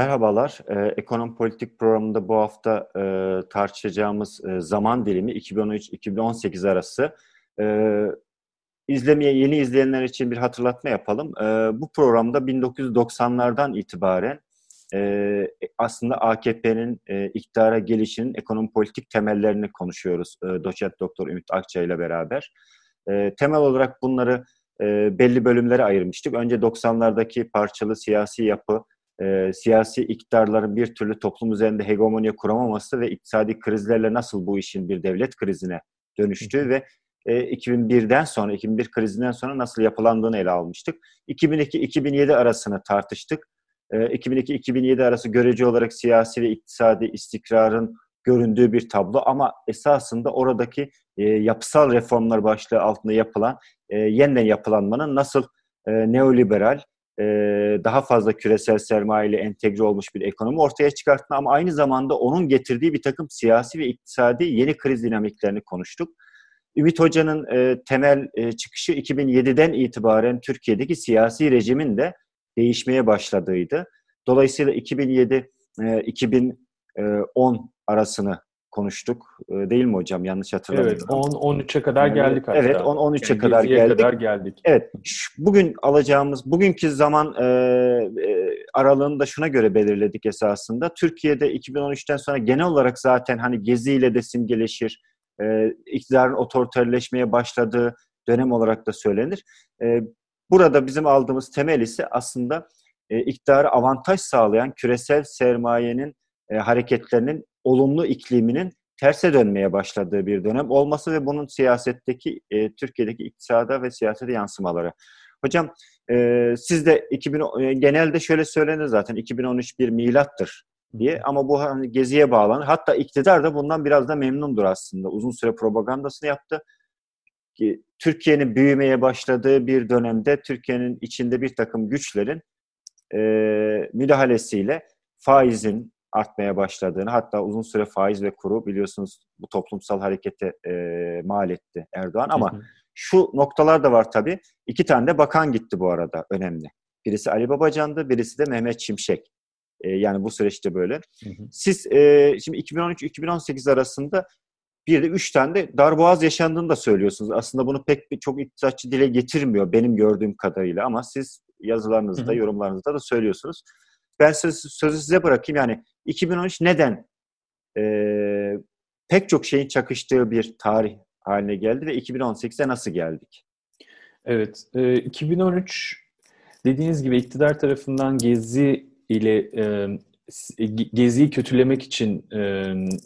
Merhabalar. Ee, Ekonomi Politik programında bu hafta e, tartışacağımız e, zaman dilimi 2013-2018 arası. E, izlemeye yeni izleyenler için bir hatırlatma yapalım. E, bu programda 1990'lardan itibaren e, aslında AKP'nin e, iktidara gelişinin ekonomi politik temellerini konuşuyoruz. E, Doçent Doktor Ümit Akça ile beraber. E, temel olarak bunları e, belli bölümlere ayırmıştık. Önce 90'lardaki parçalı siyasi yapı, e, siyasi iktidarların bir türlü toplum üzerinde hegemonya kuramaması ve iktisadi krizlerle nasıl bu işin bir devlet krizine dönüştüğü ve e, 2001'den sonra, 2001 krizinden sonra nasıl yapılandığını ele almıştık. 2002-2007 arasını tartıştık. E, 2002-2007 arası görece olarak siyasi ve iktisadi istikrarın göründüğü bir tablo ama esasında oradaki e, yapısal reformlar başlığı altında yapılan e, yeniden yapılanmanın nasıl e, neoliberal e, daha fazla küresel sermaye ile entegre olmuş bir ekonomi ortaya çıkarttı ama aynı zamanda onun getirdiği bir takım siyasi ve iktisadi yeni kriz dinamiklerini konuştuk. Ümit Hoca'nın e, temel e, çıkışı 2007'den itibaren Türkiye'deki siyasi rejimin de değişmeye başladığıydı. Dolayısıyla 2007 e, 2010 arasını konuştuk. Ee, değil mi hocam? Yanlış hatırlamıyorum. Evet, 10-13'e kadar geldik hatta. Evet, 10-13'e yani kadar geldik. kadar geldik. Evet, bugün alacağımız, bugünkü zaman e, e, aralığını da şuna göre belirledik esasında. Türkiye'de 2013'ten sonra genel olarak zaten hani geziyle de simgeleşir, e, iktidarın otoriterleşmeye başladığı dönem olarak da söylenir. E, burada bizim aldığımız temel ise aslında e, iktidara avantaj sağlayan küresel sermayenin e, hareketlerinin olumlu ikliminin terse dönmeye başladığı bir dönem olması ve bunun siyasetteki, e, Türkiye'deki iktisada ve siyasete yansımaları. Hocam e, siz de 2000, e, genelde şöyle söylenir zaten 2013 bir milattır diye ama bu hani geziye bağlanır. Hatta iktidar da bundan biraz da memnundur aslında. Uzun süre propagandasını yaptı. Ki Türkiye'nin büyümeye başladığı bir dönemde Türkiye'nin içinde bir takım güçlerin e, müdahalesiyle faizin, artmaya başladığını hatta uzun süre faiz ve kuru biliyorsunuz bu toplumsal harekete e, mal etti Erdoğan ama hı hı. şu noktalar da var tabii. İki tane de bakan gitti bu arada önemli. Birisi Ali Babacan'dı, birisi de Mehmet Şimşek. E, yani bu süreçte böyle. Hı hı. Siz e, şimdi 2013-2018 arasında bir de üç tane de darboğaz yaşandığını da söylüyorsunuz. Aslında bunu pek bir, çok iktisatçı dile getirmiyor benim gördüğüm kadarıyla ama siz yazılarınızda, hı hı. yorumlarınızda da söylüyorsunuz. Ben söz, sözü size bırakayım. Yani 2013 neden e, pek çok şeyin çakıştığı bir tarih haline geldi ve 2018'e nasıl geldik? Evet, e, 2013 dediğiniz gibi iktidar tarafından Gezi ile e, Gezi'yi kötülemek için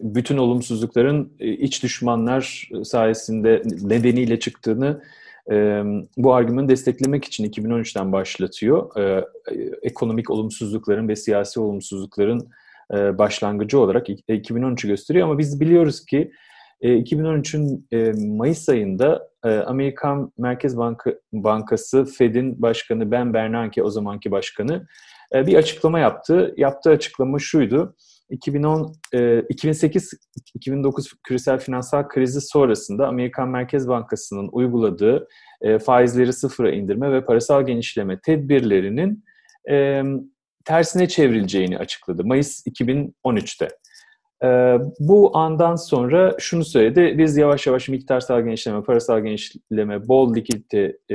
bütün olumsuzlukların iç düşmanlar sayesinde nedeniyle çıktığını e, bu argümanı desteklemek için 2013'ten başlatıyor. E, ekonomik olumsuzlukların ve siyasi olumsuzlukların e, başlangıcı olarak 2013'ü gösteriyor ama biz biliyoruz ki 2013'ün e, Mayıs ayında e, Amerikan Merkez Banka, Bankası Fed'in başkanı Ben Bernanke o zamanki başkanı bir açıklama yaptı. Yaptığı açıklama şuydu. 2010 2008-2009 küresel finansal krizi sonrasında Amerikan Merkez Bankası'nın uyguladığı faizleri sıfıra indirme ve parasal genişleme tedbirlerinin tersine çevrileceğini açıkladı Mayıs 2013'te. Ee, bu andan sonra şunu söyledi, biz yavaş yavaş miktarsal genişleme, parasal genişleme, bol likidite e,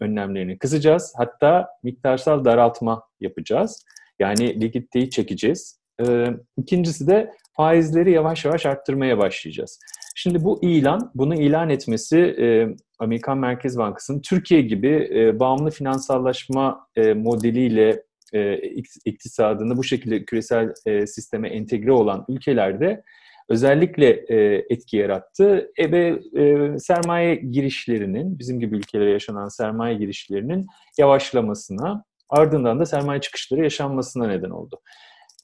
önlemlerini kısacağız. Hatta miktarsal daraltma yapacağız. Yani likiditeyi çekeceğiz. Ee, ikincisi de faizleri yavaş yavaş arttırmaya başlayacağız. Şimdi bu ilan, bunu ilan etmesi e, Amerikan Merkez Bankası'nın Türkiye gibi e, bağımlı finansallaşma e, modeliyle e, iktisadını bu şekilde küresel e, sisteme entegre olan ülkelerde özellikle e, etki yarattı. E, ve e, sermaye girişlerinin, bizim gibi ülkelere yaşanan sermaye girişlerinin yavaşlamasına, ardından da sermaye çıkışları yaşanmasına neden oldu.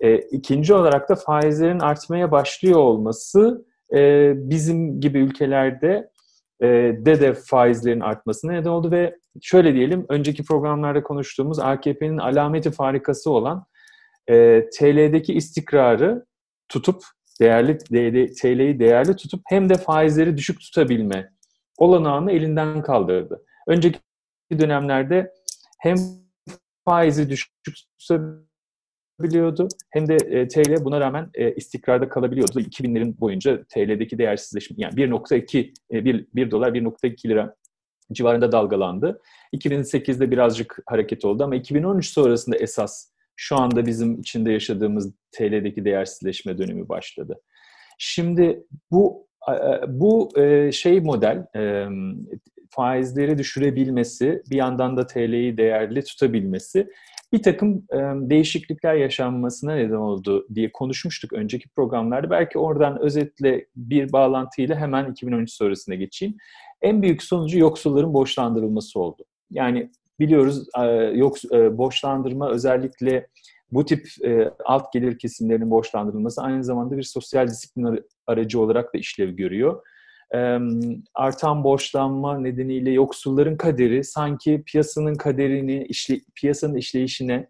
E, ikinci olarak da faizlerin artmaya başlıyor olması e, bizim gibi ülkelerde e, de de faizlerin artmasına neden oldu ve şöyle diyelim önceki programlarda konuştuğumuz AKP'nin alameti farikası olan e, TL'deki istikrarı tutup değerli TL'yi değerli tutup hem de faizleri düşük tutabilme olanağını elinden kaldırdı. Önceki dönemlerde hem faizi düşük biliyordu hem de e, TL buna rağmen e, istikrarda kalabiliyordu. 2000'lerin boyunca TL'deki değersizleşme yani 1.2 e, 1, 1 dolar 1.2 lira civarında dalgalandı. 2008'de birazcık hareket oldu ama 2013 sonrasında esas şu anda bizim içinde yaşadığımız TL'deki değersizleşme dönemi başladı. Şimdi bu bu e, şey model e, faizleri düşürebilmesi, bir yandan da TL'yi değerli tutabilmesi bir takım değişiklikler yaşanmasına neden oldu diye konuşmuştuk önceki programlarda. Belki oradan özetle bir bağlantıyla hemen 2013 sonrasına geçeyim. En büyük sonucu yoksulların borçlandırılması oldu. Yani biliyoruz borçlandırma özellikle bu tip alt gelir kesimlerinin borçlandırılması aynı zamanda bir sosyal disiplin aracı olarak da işlev görüyor artan borçlanma nedeniyle yoksulların kaderi sanki piyasanın kaderini, işle, piyasanın işleyişine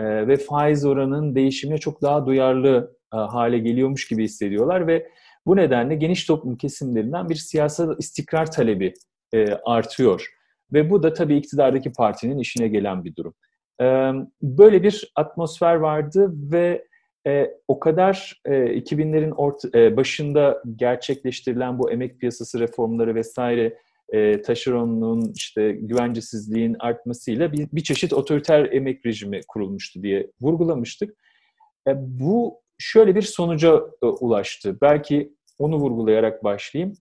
ve faiz oranının değişimine çok daha duyarlı hale geliyormuş gibi hissediyorlar ve bu nedenle geniş toplum kesimlerinden bir siyasal istikrar talebi artıyor. Ve bu da tabii iktidardaki partinin işine gelen bir durum. Böyle bir atmosfer vardı ve e, o kadar e, 2000'lerin orta, e, başında gerçekleştirilen bu emek piyasası reformları vesaire e, taşeronluğun işte güvencesizliğin artmasıyla bir, bir çeşit otoriter emek rejimi kurulmuştu diye vurgulamıştık. E, bu şöyle bir sonuca e, ulaştı. Belki onu vurgulayarak başlayayım.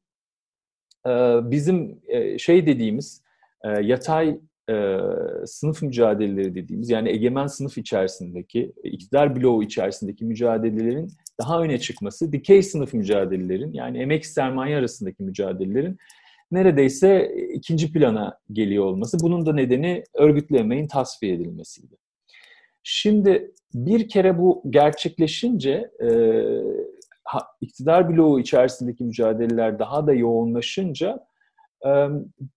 E, bizim e, şey dediğimiz e, yatay e, sınıf mücadeleleri dediğimiz yani egemen sınıf içerisindeki, iktidar bloğu içerisindeki mücadelelerin daha öne çıkması, dikey sınıf mücadelelerin yani emek sermaye arasındaki mücadelelerin neredeyse ikinci plana geliyor olması. Bunun da nedeni örgütlü emeğin tasfiye edilmesiydi. Şimdi bir kere bu gerçekleşince e, iktidar bloğu içerisindeki mücadeleler daha da yoğunlaşınca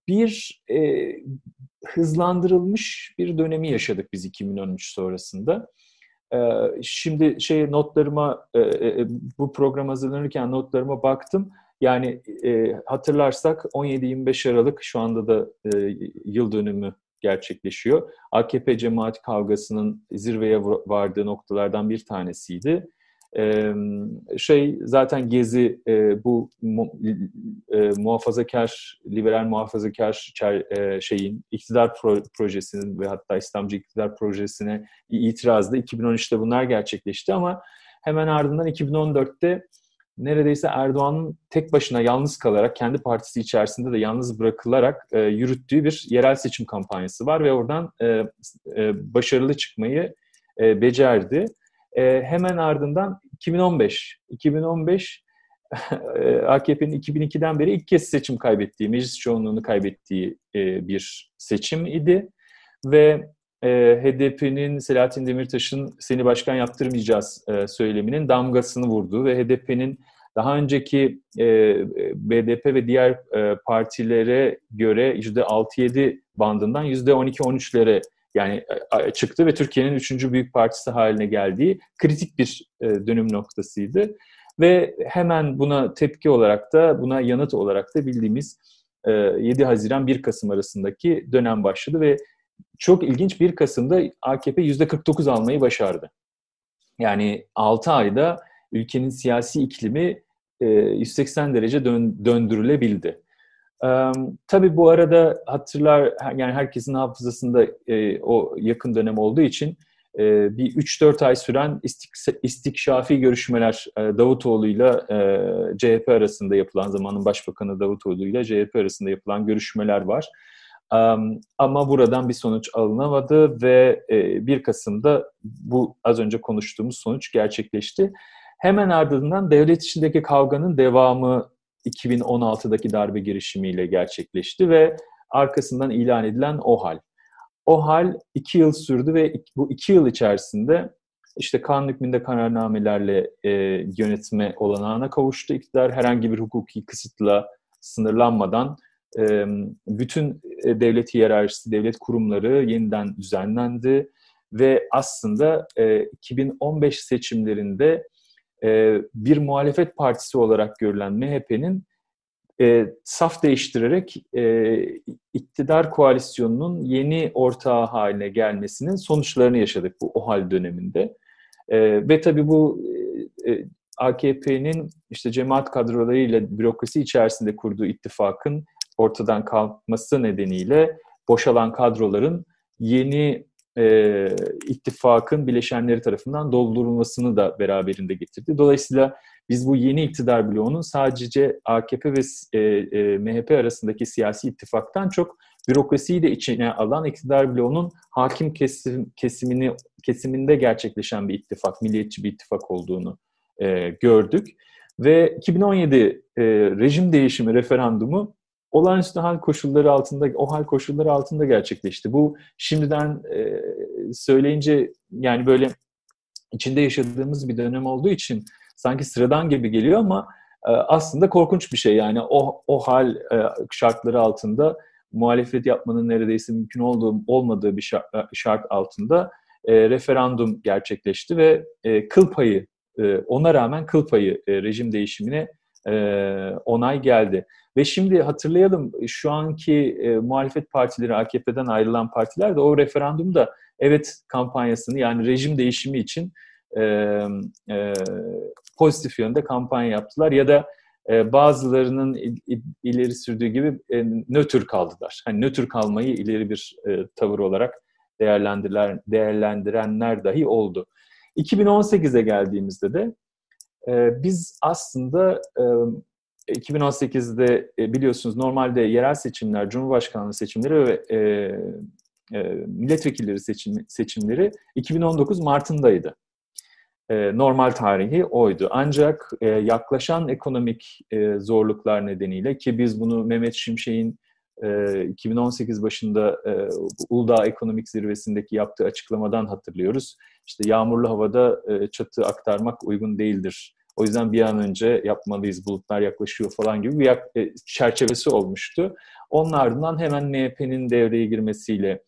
bir e, hızlandırılmış bir dönemi yaşadık biz 2013 sonrasında. Şimdi şey notlarıma bu program hazırlanırken notlarıma baktım. Yani hatırlarsak 17-25 Aralık şu anda da yıl dönümü gerçekleşiyor. AKP cemaat kavgasının zirveye vardığı noktalardan bir tanesiydi şey zaten Gezi bu muhafazakar, liberal muhafazakar şeyin iktidar projesinin ve hatta İslamcı iktidar projesine itirazda 2013'te bunlar gerçekleşti ama hemen ardından 2014'te neredeyse Erdoğan'ın tek başına yalnız kalarak kendi partisi içerisinde de yalnız bırakılarak yürüttüğü bir yerel seçim kampanyası var ve oradan başarılı çıkmayı becerdi. E, hemen ardından 2015, 2015 AKP'nin 2002'den beri ilk kez seçim kaybettiği, meclis çoğunluğunu kaybettiği e, bir seçim idi. Ve e, HDP'nin Selahattin Demirtaş'ın seni başkan yaptırmayacağız e, söyleminin damgasını vurdu ve HDP'nin daha önceki e, BDP ve diğer e, partilere göre %6-7 bandından %12-13'lere yani e, çıktı ve Türkiye'nin üçüncü büyük partisi haline geldiği kritik bir e, dönüm noktasıydı. Ve hemen buna tepki olarak da, buna yanıt olarak da bildiğimiz 7 e, Haziran 1 Kasım arasındaki dönem başladı ve çok ilginç 1 Kasım'da AKP %49 almayı başardı. Yani 6 ayda ülkenin siyasi iklimi 180 derece döndürülebildi. Ee, tabii bu arada hatırlar yani herkesin hafızasında e, o yakın dönem olduğu için e, bir 3-4 ay süren istik, istikşafi görüşmeler e, Davutoğlu ile CHP arasında yapılan zamanın Başbakanı Davutoğlu ile CHP arasında yapılan görüşmeler var. Um, ama buradan bir sonuç alınamadı ve e, 1 Kasım'da bu az önce konuştuğumuz sonuç gerçekleşti. Hemen ardından devlet içindeki kavganın devamı 2016'daki darbe girişimiyle gerçekleşti ve arkasından ilan edilen o hal. O hal iki yıl sürdü ve bu iki yıl içerisinde işte kanun hükmünde kararnamelerle e, yönetme olanağına kavuştu. İktidar herhangi bir hukuki kısıtla sınırlanmadan e, bütün e, devlet hiyerarşisi, devlet kurumları yeniden düzenlendi ve aslında e, 2015 seçimlerinde bir muhalefet partisi olarak görülen MHP'nin e, saf değiştirerek e, iktidar koalisyonunun yeni ortağı haline gelmesinin sonuçlarını yaşadık bu OHAL döneminde. E, ve tabii bu e, AKP'nin işte cemaat kadrolarıyla bürokrasi içerisinde kurduğu ittifakın ortadan kalkması nedeniyle boşalan kadroların yeni e, ittifakın bileşenleri tarafından doldurulmasını da beraberinde getirdi. Dolayısıyla biz bu yeni iktidar bloğunun sadece AKP ve e, e, MHP arasındaki siyasi ittifaktan çok bürokrasiyi de içine alan iktidar bloğunun hakim kesim, kesimini kesiminde gerçekleşen bir ittifak, milliyetçi bir ittifak olduğunu e, gördük. Ve 2017 e, rejim değişimi referandumu olağanüstü hal koşulları altında, o hal koşulları altında gerçekleşti. Bu şimdiden e, söyleyince yani böyle içinde yaşadığımız bir dönem olduğu için sanki sıradan gibi geliyor ama e, aslında korkunç bir şey. Yani o, o hal e, şartları altında muhalefet yapmanın neredeyse mümkün olduğu olmadığı bir şart, e, şart altında e, referandum gerçekleşti ve e, kıl payı e, ona rağmen kıl payı e, rejim değişimine e, onay geldi. Ve şimdi hatırlayalım şu anki e, muhalefet partileri AKP'den ayrılan partiler de o referandumda evet kampanyasını yani rejim değişimi için e, e, pozitif yönde kampanya yaptılar ya da e, bazılarının il, ileri sürdüğü gibi e, nötr kaldılar. Hani nötr kalmayı ileri bir e, tavır olarak değerlendirenler, değerlendirenler dahi oldu. 2018'e geldiğimizde de e, biz aslında e, 2018'de e, biliyorsunuz normalde yerel seçimler, Cumhurbaşkanlığı seçimleri ve e, e, milletvekilleri seçim, seçimleri 2019 Mart'ındaydı. Normal tarihi oydu. Ancak yaklaşan ekonomik zorluklar nedeniyle ki biz bunu Mehmet Şimşek'in e, 2018 başında e, Uludağ Ekonomik Zirvesi'ndeki yaptığı açıklamadan hatırlıyoruz. İşte yağmurlu havada e, çatı aktarmak uygun değildir o yüzden bir an önce yapmalıyız, bulutlar yaklaşıyor falan gibi bir yak- e, çerçevesi olmuştu. Onun ardından hemen MHP'nin devreye girmesiyle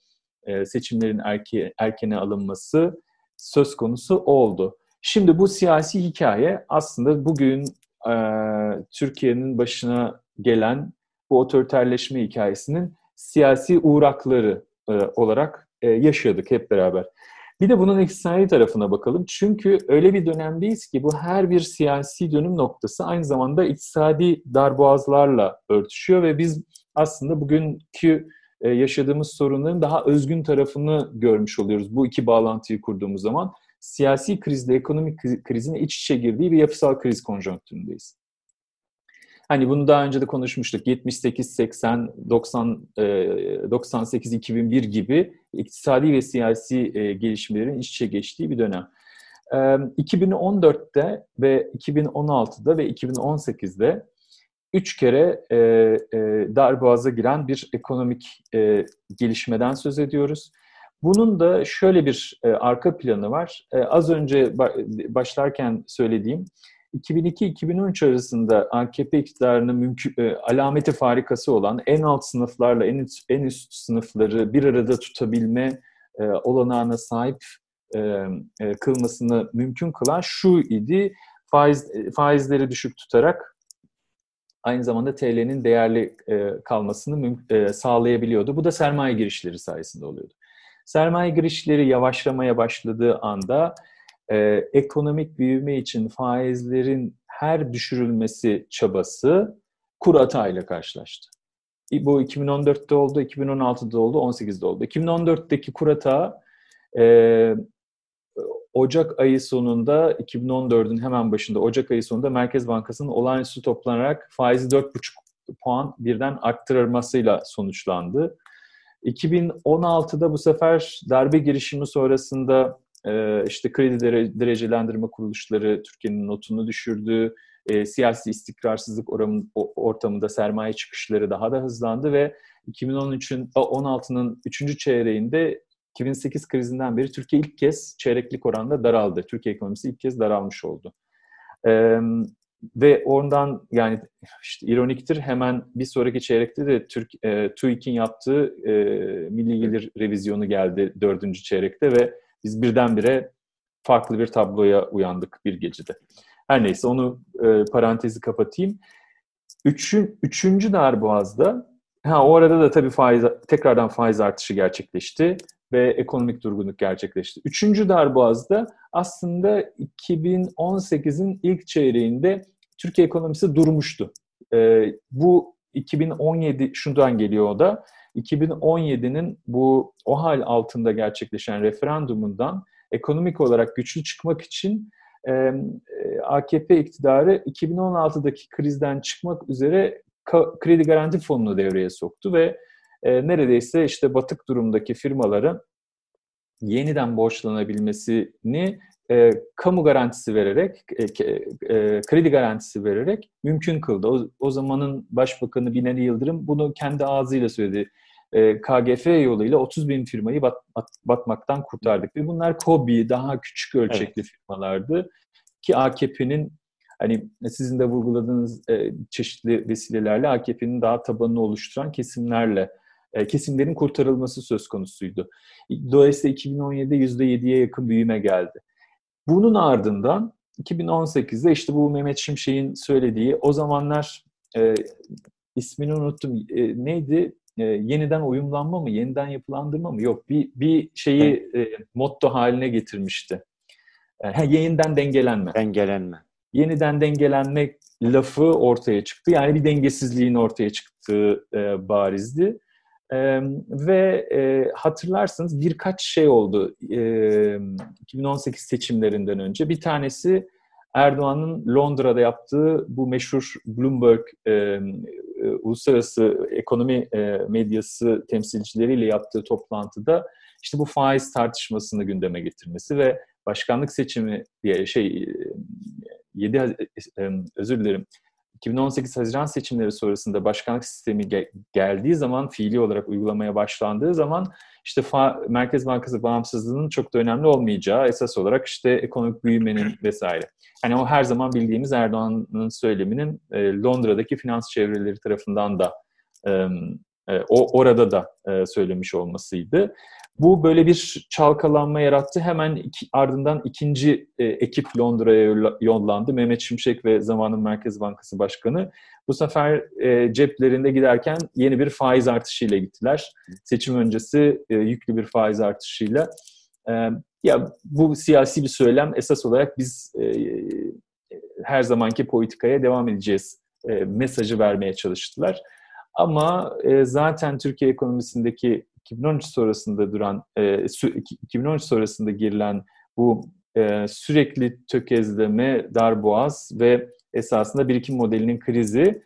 seçimlerin erke, erkene alınması söz konusu oldu. Şimdi bu siyasi hikaye aslında bugün e, Türkiye'nin başına gelen bu otoriterleşme hikayesinin siyasi uğrakları e, olarak e, yaşadık hep beraber. Bir de bunun iktisadi tarafına bakalım. Çünkü öyle bir dönemdeyiz ki bu her bir siyasi dönüm noktası aynı zamanda iktisadi darboğazlarla örtüşüyor ve biz aslında bugünkü e, yaşadığımız sorunların daha özgün tarafını görmüş oluyoruz bu iki bağlantıyı kurduğumuz zaman. Siyasi krizle ekonomik krizin iç içe girdiği bir yapısal kriz konjonktüründeyiz. Hani bunu daha önce de konuşmuştuk. 78, 80, 90, 98, 2001 gibi iktisadi ve siyasi e, gelişmelerin iç içe geçtiği bir dönem. 2014'te ve 2016'da ve 2018'de üç kere e, e, darboğaza giren bir ekonomik e, gelişmeden söz ediyoruz. Bunun da şöyle bir e, arka planı var. E, az önce başlarken söylediğim 2002-2013 arasında AKP iktidarının mümkün, e, alameti farikası olan en alt sınıflarla en üst, en üst sınıfları bir arada tutabilme e, olanağına sahip e, e, kılmasını mümkün kılan şu idi, faiz, faizleri düşük tutarak aynı zamanda TL'nin değerli e, kalmasını e, sağlayabiliyordu. Bu da sermaye girişleri sayesinde oluyordu. Sermaye girişleri yavaşlamaya başladığı anda e, ekonomik büyüme için faizlerin her düşürülmesi çabası kur atağıyla karşılaştı. Bu 2014'te oldu, 2016'da oldu, 18'de oldu. 2014'teki kur atağı e, Ocak ayı sonunda 2014'ün hemen başında Ocak ayı sonunda Merkez Bankası'nın olağanüstü toplanarak faizi 4,5 puan birden arttırmasıyla sonuçlandı. 2016'da bu sefer darbe girişimi sonrasında e, işte kredi derecelendirme kuruluşları Türkiye'nin notunu düşürdü. E, siyasi istikrarsızlık oranı, ortamında sermaye çıkışları daha da hızlandı ve 2013'ün 16'nın 3. çeyreğinde 2008 krizinden beri Türkiye ilk kez çeyreklik oranda daraldı. Türkiye ekonomisi ilk kez daralmış oldu. Ee, ve oradan yani işte ironiktir hemen bir sonraki çeyrekte de Türk e, TÜİK'in yaptığı e, milli gelir revizyonu geldi dördüncü çeyrekte ve biz birdenbire farklı bir tabloya uyandık bir gecede. Her neyse onu e, parantezi kapatayım. Üçün, üçüncü darboğazda ha o arada da tabii faiz tekrardan faiz artışı gerçekleşti. ve ekonomik durgunluk gerçekleşti. Üçüncü darboğazda aslında 2018'in ilk çeyreğinde Türkiye ekonomisi durmuştu. E, bu 2017 şundan geliyor o da. 2017'nin bu o hal altında gerçekleşen referandumundan ekonomik olarak güçlü çıkmak için e, AKP iktidarı 2016'daki krizden çıkmak üzere kredi garanti fonunu devreye soktu ve e, neredeyse işte batık durumdaki firmaların yeniden borçlanabilmesini e, kamu garantisi vererek, e, e, kredi garantisi vererek mümkün kıldı. O, o zamanın Başbakanı Binali Yıldırım bunu kendi ağzıyla söyledi. E, KGF yoluyla 30 bin firmayı bat, bat, batmaktan kurtardık. Ve bunlar KOBİ, daha küçük ölçekli evet. firmalardı. Ki AKP'nin hani sizin de vurguladığınız e, çeşitli vesilelerle AKP'nin daha tabanını oluşturan kesimlerle e, kesimlerin kurtarılması söz konusuydu. Dolayısıyla 2017'de %7'ye yakın büyüme geldi. Bunun ardından 2018'de işte bu Mehmet Şimşek'in söylediği o zamanlar e, ismini unuttum e, neydi e, yeniden uyumlanma mı yeniden yapılandırma mı yok bir bir şeyi e, motto haline getirmişti. E, yeniden dengelenme. Dengelenme. Yeniden dengelenme lafı ortaya çıktı. Yani bir dengesizliğin ortaya çıktığı e, barizdi. Ee, ve e, hatırlarsınız birkaç şey oldu e, 2018 seçimlerinden önce. Bir tanesi Erdoğan'ın Londra'da yaptığı bu meşhur Bloomberg e, e, uluslararası ekonomi e, medyası temsilcileriyle yaptığı toplantıda işte bu faiz tartışmasını gündeme getirmesi ve başkanlık seçimi diye şey 7 e, özür dilerim 2018 Haziran seçimleri sonrasında başkanlık sistemi ge- geldiği zaman, fiili olarak uygulamaya başlandığı zaman işte fa- Merkez Bankası bağımsızlığının çok da önemli olmayacağı esas olarak işte ekonomik büyümenin vesaire. Hani o her zaman bildiğimiz Erdoğan'ın söyleminin e, Londra'daki finans çevreleri tarafından da e, o orada da e, söylemiş olmasıydı. Bu böyle bir çalkalanma yarattı. Hemen iki, ardından ikinci e, ekip Londra'ya yollandı. Mehmet Şimşek ve zamanın Merkez Bankası Başkanı. Bu sefer e, ceplerinde giderken yeni bir faiz artışıyla gittiler. Seçim öncesi e, yüklü bir faiz artışıyla. E, ya bu siyasi bir söylem. Esas olarak biz e, her zamanki politikaya devam edeceğiz e, mesajı vermeye çalıştılar. Ama e, zaten Türkiye ekonomisindeki 2013 sonrasında duran, e, 2013 sonrasında girilen bu e, sürekli tökezleme, darboğaz ve esasında birikim modelinin krizi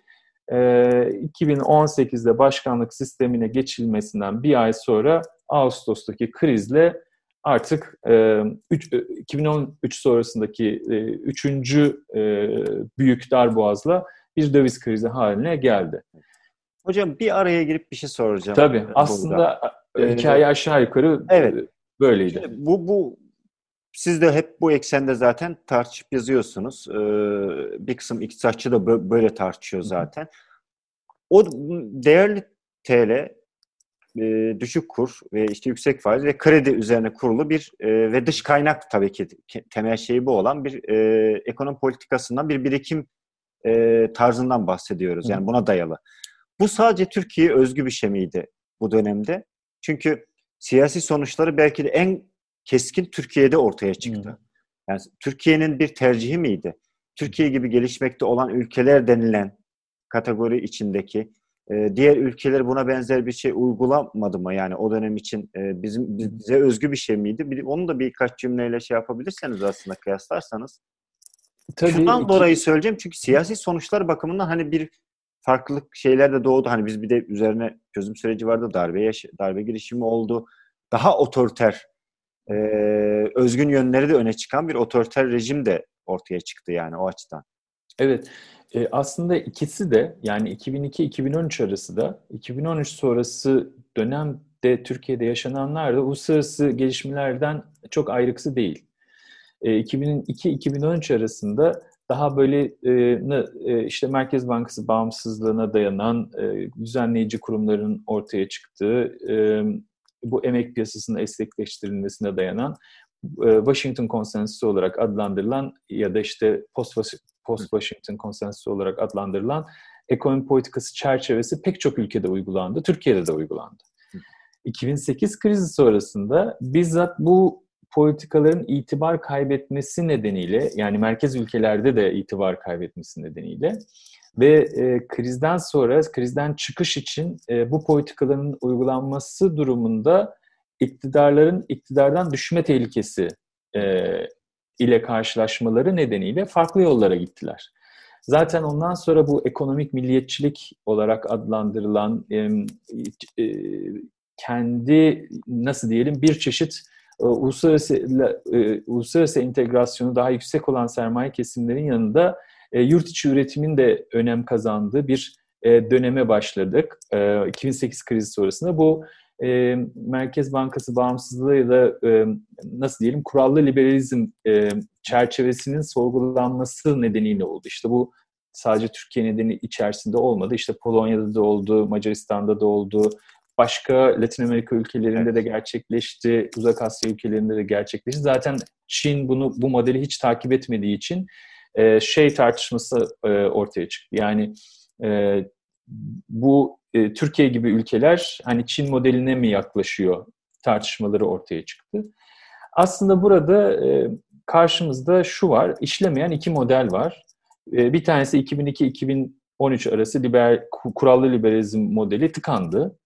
e, 2018'de başkanlık sistemine geçilmesinden bir ay sonra Ağustos'taki krizle artık e, üç, 2013 sonrasındaki e, üçüncü e, büyük darboğazla bir döviz krizi haline geldi. Hocam bir araya girip bir şey soracağım. Tabii. Burada. Aslında ee, hikaye aşağı yukarı evet. E, böyleydi. Şimdi bu bu siz de hep bu eksende zaten tartışıp yazıyorsunuz. Ee, bir kısım iktisatçı da böyle tartışıyor zaten. O değerli TL e, düşük kur ve işte yüksek faiz ve kredi üzerine kurulu bir e, ve dış kaynak tabii ki temel şeyi bu olan bir e, ekonomi politikasından bir birikim e, tarzından bahsediyoruz. Yani buna dayalı. Bu sadece Türkiye özgü bir şey miydi bu dönemde? Çünkü siyasi sonuçları belki de en keskin Türkiye'de ortaya çıktı. Hmm. Yani Türkiye'nin bir tercihi miydi? Türkiye gibi gelişmekte olan ülkeler denilen kategori içindeki e, diğer ülkeler buna benzer bir şey uygulamadı mı? Yani o dönem için e, bizim bize özgü bir şey miydi? Bir, onu da birkaç cümleyle şey yapabilirseniz aslında kıyaslarsanız. Tabii Şundan iki... dolayı söyleyeceğim çünkü siyasi sonuçlar bakımından hani bir farklılık şeyler de doğdu. Hani biz bir de üzerine çözüm süreci vardı. Darbe, yaş- darbe girişimi oldu. Daha otoriter, e, özgün yönleri de öne çıkan bir otoriter rejim de ortaya çıktı yani o açıdan. Evet. E, aslında ikisi de yani 2002-2013 arası da 2013 sonrası dönemde Türkiye'de yaşananlar da uluslararası gelişmelerden çok ayrıksı değil. E, 2002-2013 arasında daha böyle e, e, işte Merkez Bankası bağımsızlığına dayanan e, düzenleyici kurumların ortaya çıktığı, e, bu emek piyasasının esnekleştirilmesine dayanan e, Washington Konsensüsü olarak adlandırılan ya da işte Post-Washington Konsensüsü olarak adlandırılan ekonomi politikası çerçevesi pek çok ülkede uygulandı. Türkiye'de de uygulandı. 2008 krizi sonrasında bizzat bu politikaların itibar kaybetmesi nedeniyle yani merkez ülkelerde de itibar kaybetmesi nedeniyle ve e, krizden sonra krizden çıkış için e, bu politikaların uygulanması durumunda iktidarların iktidardan düşme tehlikesi e, ile karşılaşmaları nedeniyle farklı yollara gittiler. Zaten ondan sonra bu ekonomik milliyetçilik olarak adlandırılan e, e, kendi nasıl diyelim bir çeşit uluslararası e, uluslararası entegrasyonu daha yüksek olan sermaye kesimlerin yanında e, yurt içi üretimin de önem kazandığı bir e, döneme başladık. E, 2008 krizi sonrasında bu e, Merkez Bankası bağımsızlığı ya da e, nasıl diyelim kurallı liberalizm e, çerçevesinin sorgulanması nedeniyle oldu. İşte bu sadece Türkiye nedeni içerisinde olmadı. İşte Polonya'da da oldu, Macaristan'da da oldu, başka Latin Amerika ülkelerinde evet. de gerçekleşti, Uzak Asya ülkelerinde de gerçekleşti. Zaten Çin bunu bu modeli hiç takip etmediği için e, şey tartışması e, ortaya çıktı. Yani e, bu e, Türkiye gibi ülkeler hani Çin modeline mi yaklaşıyor tartışmaları ortaya çıktı. Aslında burada e, karşımızda şu var, işlemeyen iki model var. E, bir tanesi 2002-2013 arası liber, kurallı liberalizm modeli tıkandı.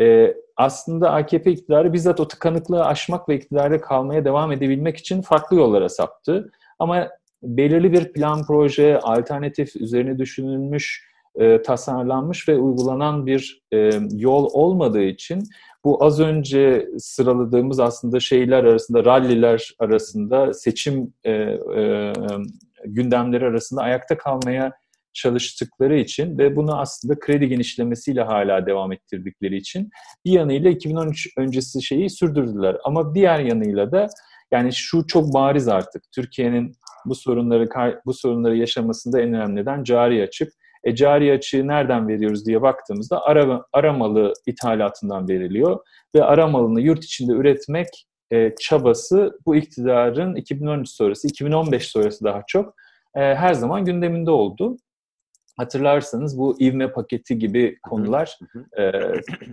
E, aslında AKP iktidarı bizzat o tıkanıklığı aşmak ve iktidarda kalmaya devam edebilmek için farklı yollara saptı. Ama belirli bir plan proje, alternatif üzerine düşünülmüş, e, tasarlanmış ve uygulanan bir e, yol olmadığı için bu az önce sıraladığımız aslında şeyler arasında, ralliler arasında, seçim e, e, gündemleri arasında ayakta kalmaya çalıştıkları için ve bunu aslında kredi genişlemesiyle hala devam ettirdikleri için bir yanıyla 2013 öncesi şeyi sürdürdüler. Ama diğer yanıyla da yani şu çok bariz artık. Türkiye'nin bu sorunları bu sorunları yaşamasında en önemli neden cari açık. E, cari açığı nereden veriyoruz diye baktığımızda ara, aramalı ithalatından veriliyor ve aramalını yurt içinde üretmek e, çabası bu iktidarın 2013 sonrası, 2015 sonrası daha çok e, her zaman gündeminde oldu. Hatırlarsanız bu ivme paketi gibi konular e,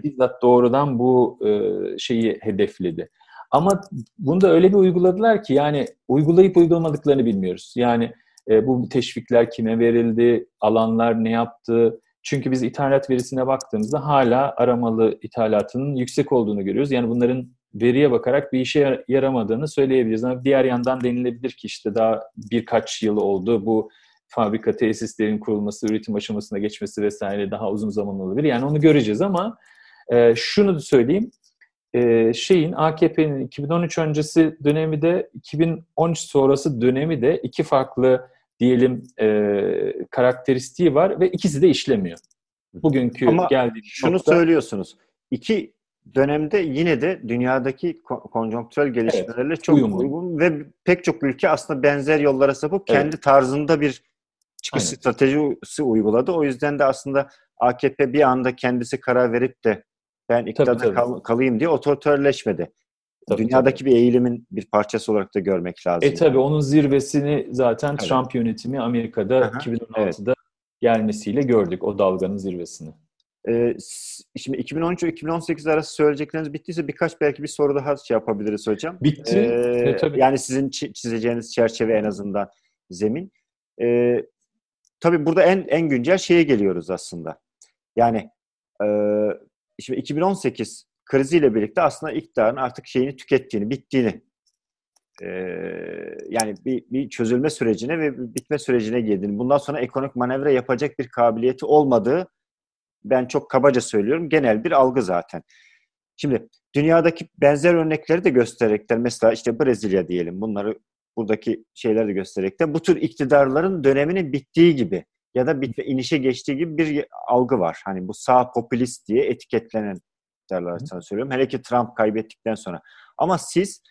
bizzat doğrudan bu e, şeyi hedefledi. Ama bunu da öyle bir uyguladılar ki yani uygulayıp uygulamadıklarını bilmiyoruz. Yani e, bu teşvikler kime verildi, alanlar ne yaptı? Çünkü biz ithalat verisine baktığımızda hala aramalı ithalatının yüksek olduğunu görüyoruz. Yani bunların veriye bakarak bir işe yaramadığını söyleyebiliriz. Ama diğer yandan denilebilir ki işte daha birkaç yıl oldu bu fabrika tesislerin kurulması, üretim aşamasına geçmesi vesaire daha uzun zaman olabilir. Yani onu göreceğiz ama e, şunu da söyleyeyim. E, şeyin AKP'nin 2013 öncesi dönemi de 2013 sonrası dönemi de iki farklı diyelim e, karakteristiği var ve ikisi de işlemiyor. Bugünkü Ama şunu nokta... söylüyorsunuz. İki dönemde yine de dünyadaki konjonktürel gelişmelerle evet, çok uyumlu. uygun ve pek çok ülke aslında benzer yollara sapıp evet. kendi tarzında bir çıkış Aynen. stratejisi uyguladı. O yüzden de aslında AKP bir anda kendisi karar verip de ben iktidarda kal, kalayım diye otoriterleşmedi. Tabii, Dünyadaki tabii. bir eğilimin bir parçası olarak da görmek lazım. E tabi onun zirvesini zaten evet. Trump yönetimi Amerika'da Aha, 2016'da evet. gelmesiyle gördük o dalganın zirvesini. Ee, şimdi 2013 ve 2018 arası söyleyecekleriniz bittiyse birkaç belki bir soru daha şey yapabiliriz hocam. Bitti. Ee, e, tabii. Yani sizin çizeceğiniz çerçeve en azından zemin. Ee, tabii burada en en güncel şeye geliyoruz aslında. Yani e, şimdi 2018 kriziyle birlikte aslında iktidarın artık şeyini tükettiğini, bittiğini e, yani bir, bir çözülme sürecine ve bitme sürecine girdiğini, bundan sonra ekonomik manevra yapacak bir kabiliyeti olmadığı ben çok kabaca söylüyorum. Genel bir algı zaten. Şimdi dünyadaki benzer örnekleri de göstererekler mesela işte Brezilya diyelim bunları buradaki şeyleri de göstererekten bu tür iktidarların döneminin bittiği gibi ya da bitme inişe geçtiği gibi bir algı var. Hani bu sağ popülist diye etiketlenen iktidarlar sana söylüyorum. Hele ki Trump kaybettikten sonra. Ama siz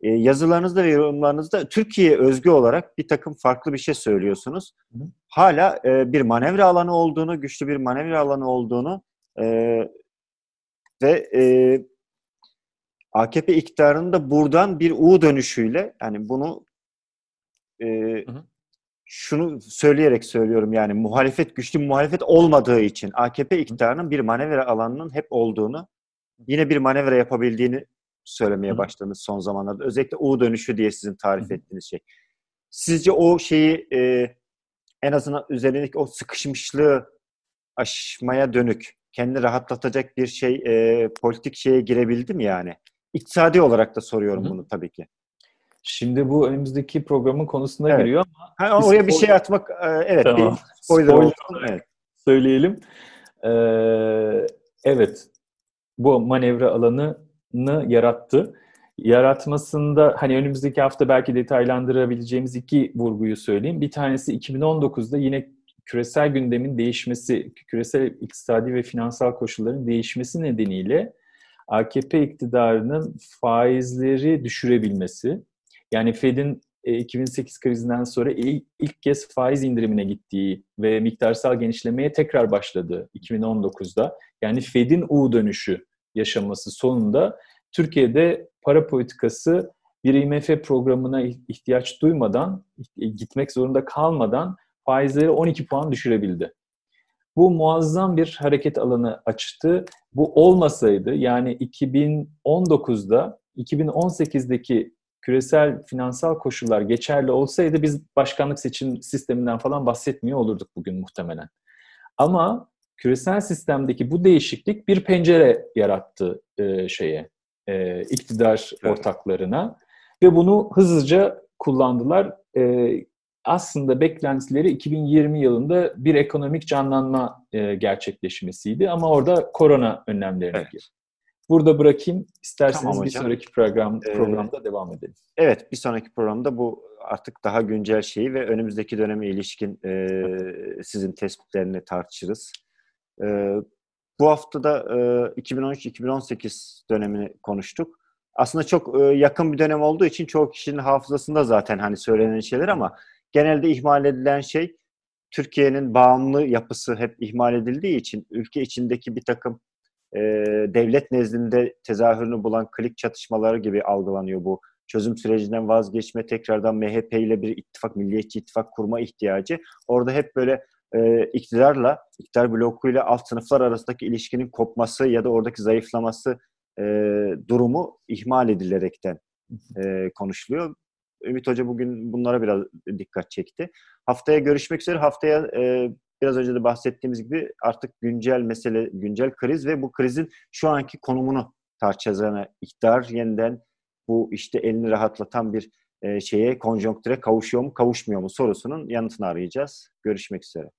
e, yazılarınızda ve yorumlarınızda Türkiye özgü olarak bir takım farklı bir şey söylüyorsunuz. Hı. Hala e, bir manevra alanı olduğunu, güçlü bir manevra alanı olduğunu e, ve e, AKP iktidarının da buradan bir U dönüşüyle yani bunu e, hı hı. şunu söyleyerek söylüyorum yani muhalefet güçlü muhalefet olmadığı için AKP iktidarının bir manevra alanının hep olduğunu yine bir manevra yapabildiğini söylemeye başladınız son zamanlarda. Özellikle U dönüşü diye sizin tarif ettiğiniz şey. Sizce o şeyi e, en azından üzerindeki o sıkışmışlığı aşmaya dönük, kendini rahatlatacak bir şey, e, politik şeye girebildi mi yani? İktisadi olarak da soruyorum Hı-hı. bunu tabii ki. Şimdi bu önümüzdeki programın konusuna evet. giriyor ama ha, oraya bir şey atmak e, evet tamam. bir spoiler, spoiler olsun. Evet. Söyleyelim. Ee, evet. Bu manevra alanını yarattı. Yaratmasında hani önümüzdeki hafta belki detaylandırabileceğimiz iki vurguyu söyleyeyim. Bir tanesi 2019'da yine küresel gündemin değişmesi, küresel iktisadi ve finansal koşulların değişmesi nedeniyle AKP iktidarının faizleri düşürebilmesi. Yani Fed'in 2008 e, krizinden sonra ilk kez faiz indirimine gittiği ve miktarsal genişlemeye tekrar başladı 2019'da. Yani Fed'in U dönüşü yaşaması sonunda Türkiye'de para politikası bir IMF programına ihtiyaç duymadan, gitmek zorunda kalmadan faizleri 12 puan düşürebildi. Bu muazzam bir hareket alanı açtı. Bu olmasaydı yani 2019'da 2018'deki küresel finansal koşullar geçerli olsaydı biz başkanlık seçim sisteminden falan bahsetmiyor olurduk bugün muhtemelen. Ama küresel sistemdeki bu değişiklik bir pencere yarattı e, şeye e, iktidar evet. ortaklarına ve bunu hızlıca kullandılar. E, aslında beklentileri 2020 yılında bir ekonomik canlanma e, gerçekleşmesiydi ama orada korona önlemlerine evet. girdi. Burada bırakayım. İsterseniz tamam bir sonraki program ee, programda ee, devam edelim. Evet, bir sonraki programda bu artık daha güncel şeyi ve önümüzdeki döneme ilişkin e, sizin tespitlerini tartışırız. E, bu hafta da e, 2013-2018 dönemini konuştuk. Aslında çok e, yakın bir dönem olduğu için çoğu kişinin hafızasında zaten hani söylenen şeyler ama genelde ihmal edilen şey Türkiye'nin bağımlı yapısı hep ihmal edildiği için ülke içindeki bir takım e, devlet nezdinde tezahürünü bulan klik çatışmaları gibi algılanıyor bu. Çözüm sürecinden vazgeçme, tekrardan MHP ile bir ittifak, milliyetçi ittifak kurma ihtiyacı. Orada hep böyle e, iktidarla, iktidar blokuyla alt sınıflar arasındaki ilişkinin kopması ya da oradaki zayıflaması e, durumu ihmal edilerekten e, konuşuluyor. Ümit Hoca bugün bunlara biraz dikkat çekti. Haftaya görüşmek üzere. Haftaya e, biraz önce de bahsettiğimiz gibi artık güncel mesele, güncel kriz ve bu krizin şu anki konumunu tartışacağız. Yani iktidar yeniden bu işte elini rahatlatan bir e, şeye, konjonktüre kavuşuyor mu, kavuşmuyor mu sorusunun yanıtını arayacağız. Görüşmek üzere.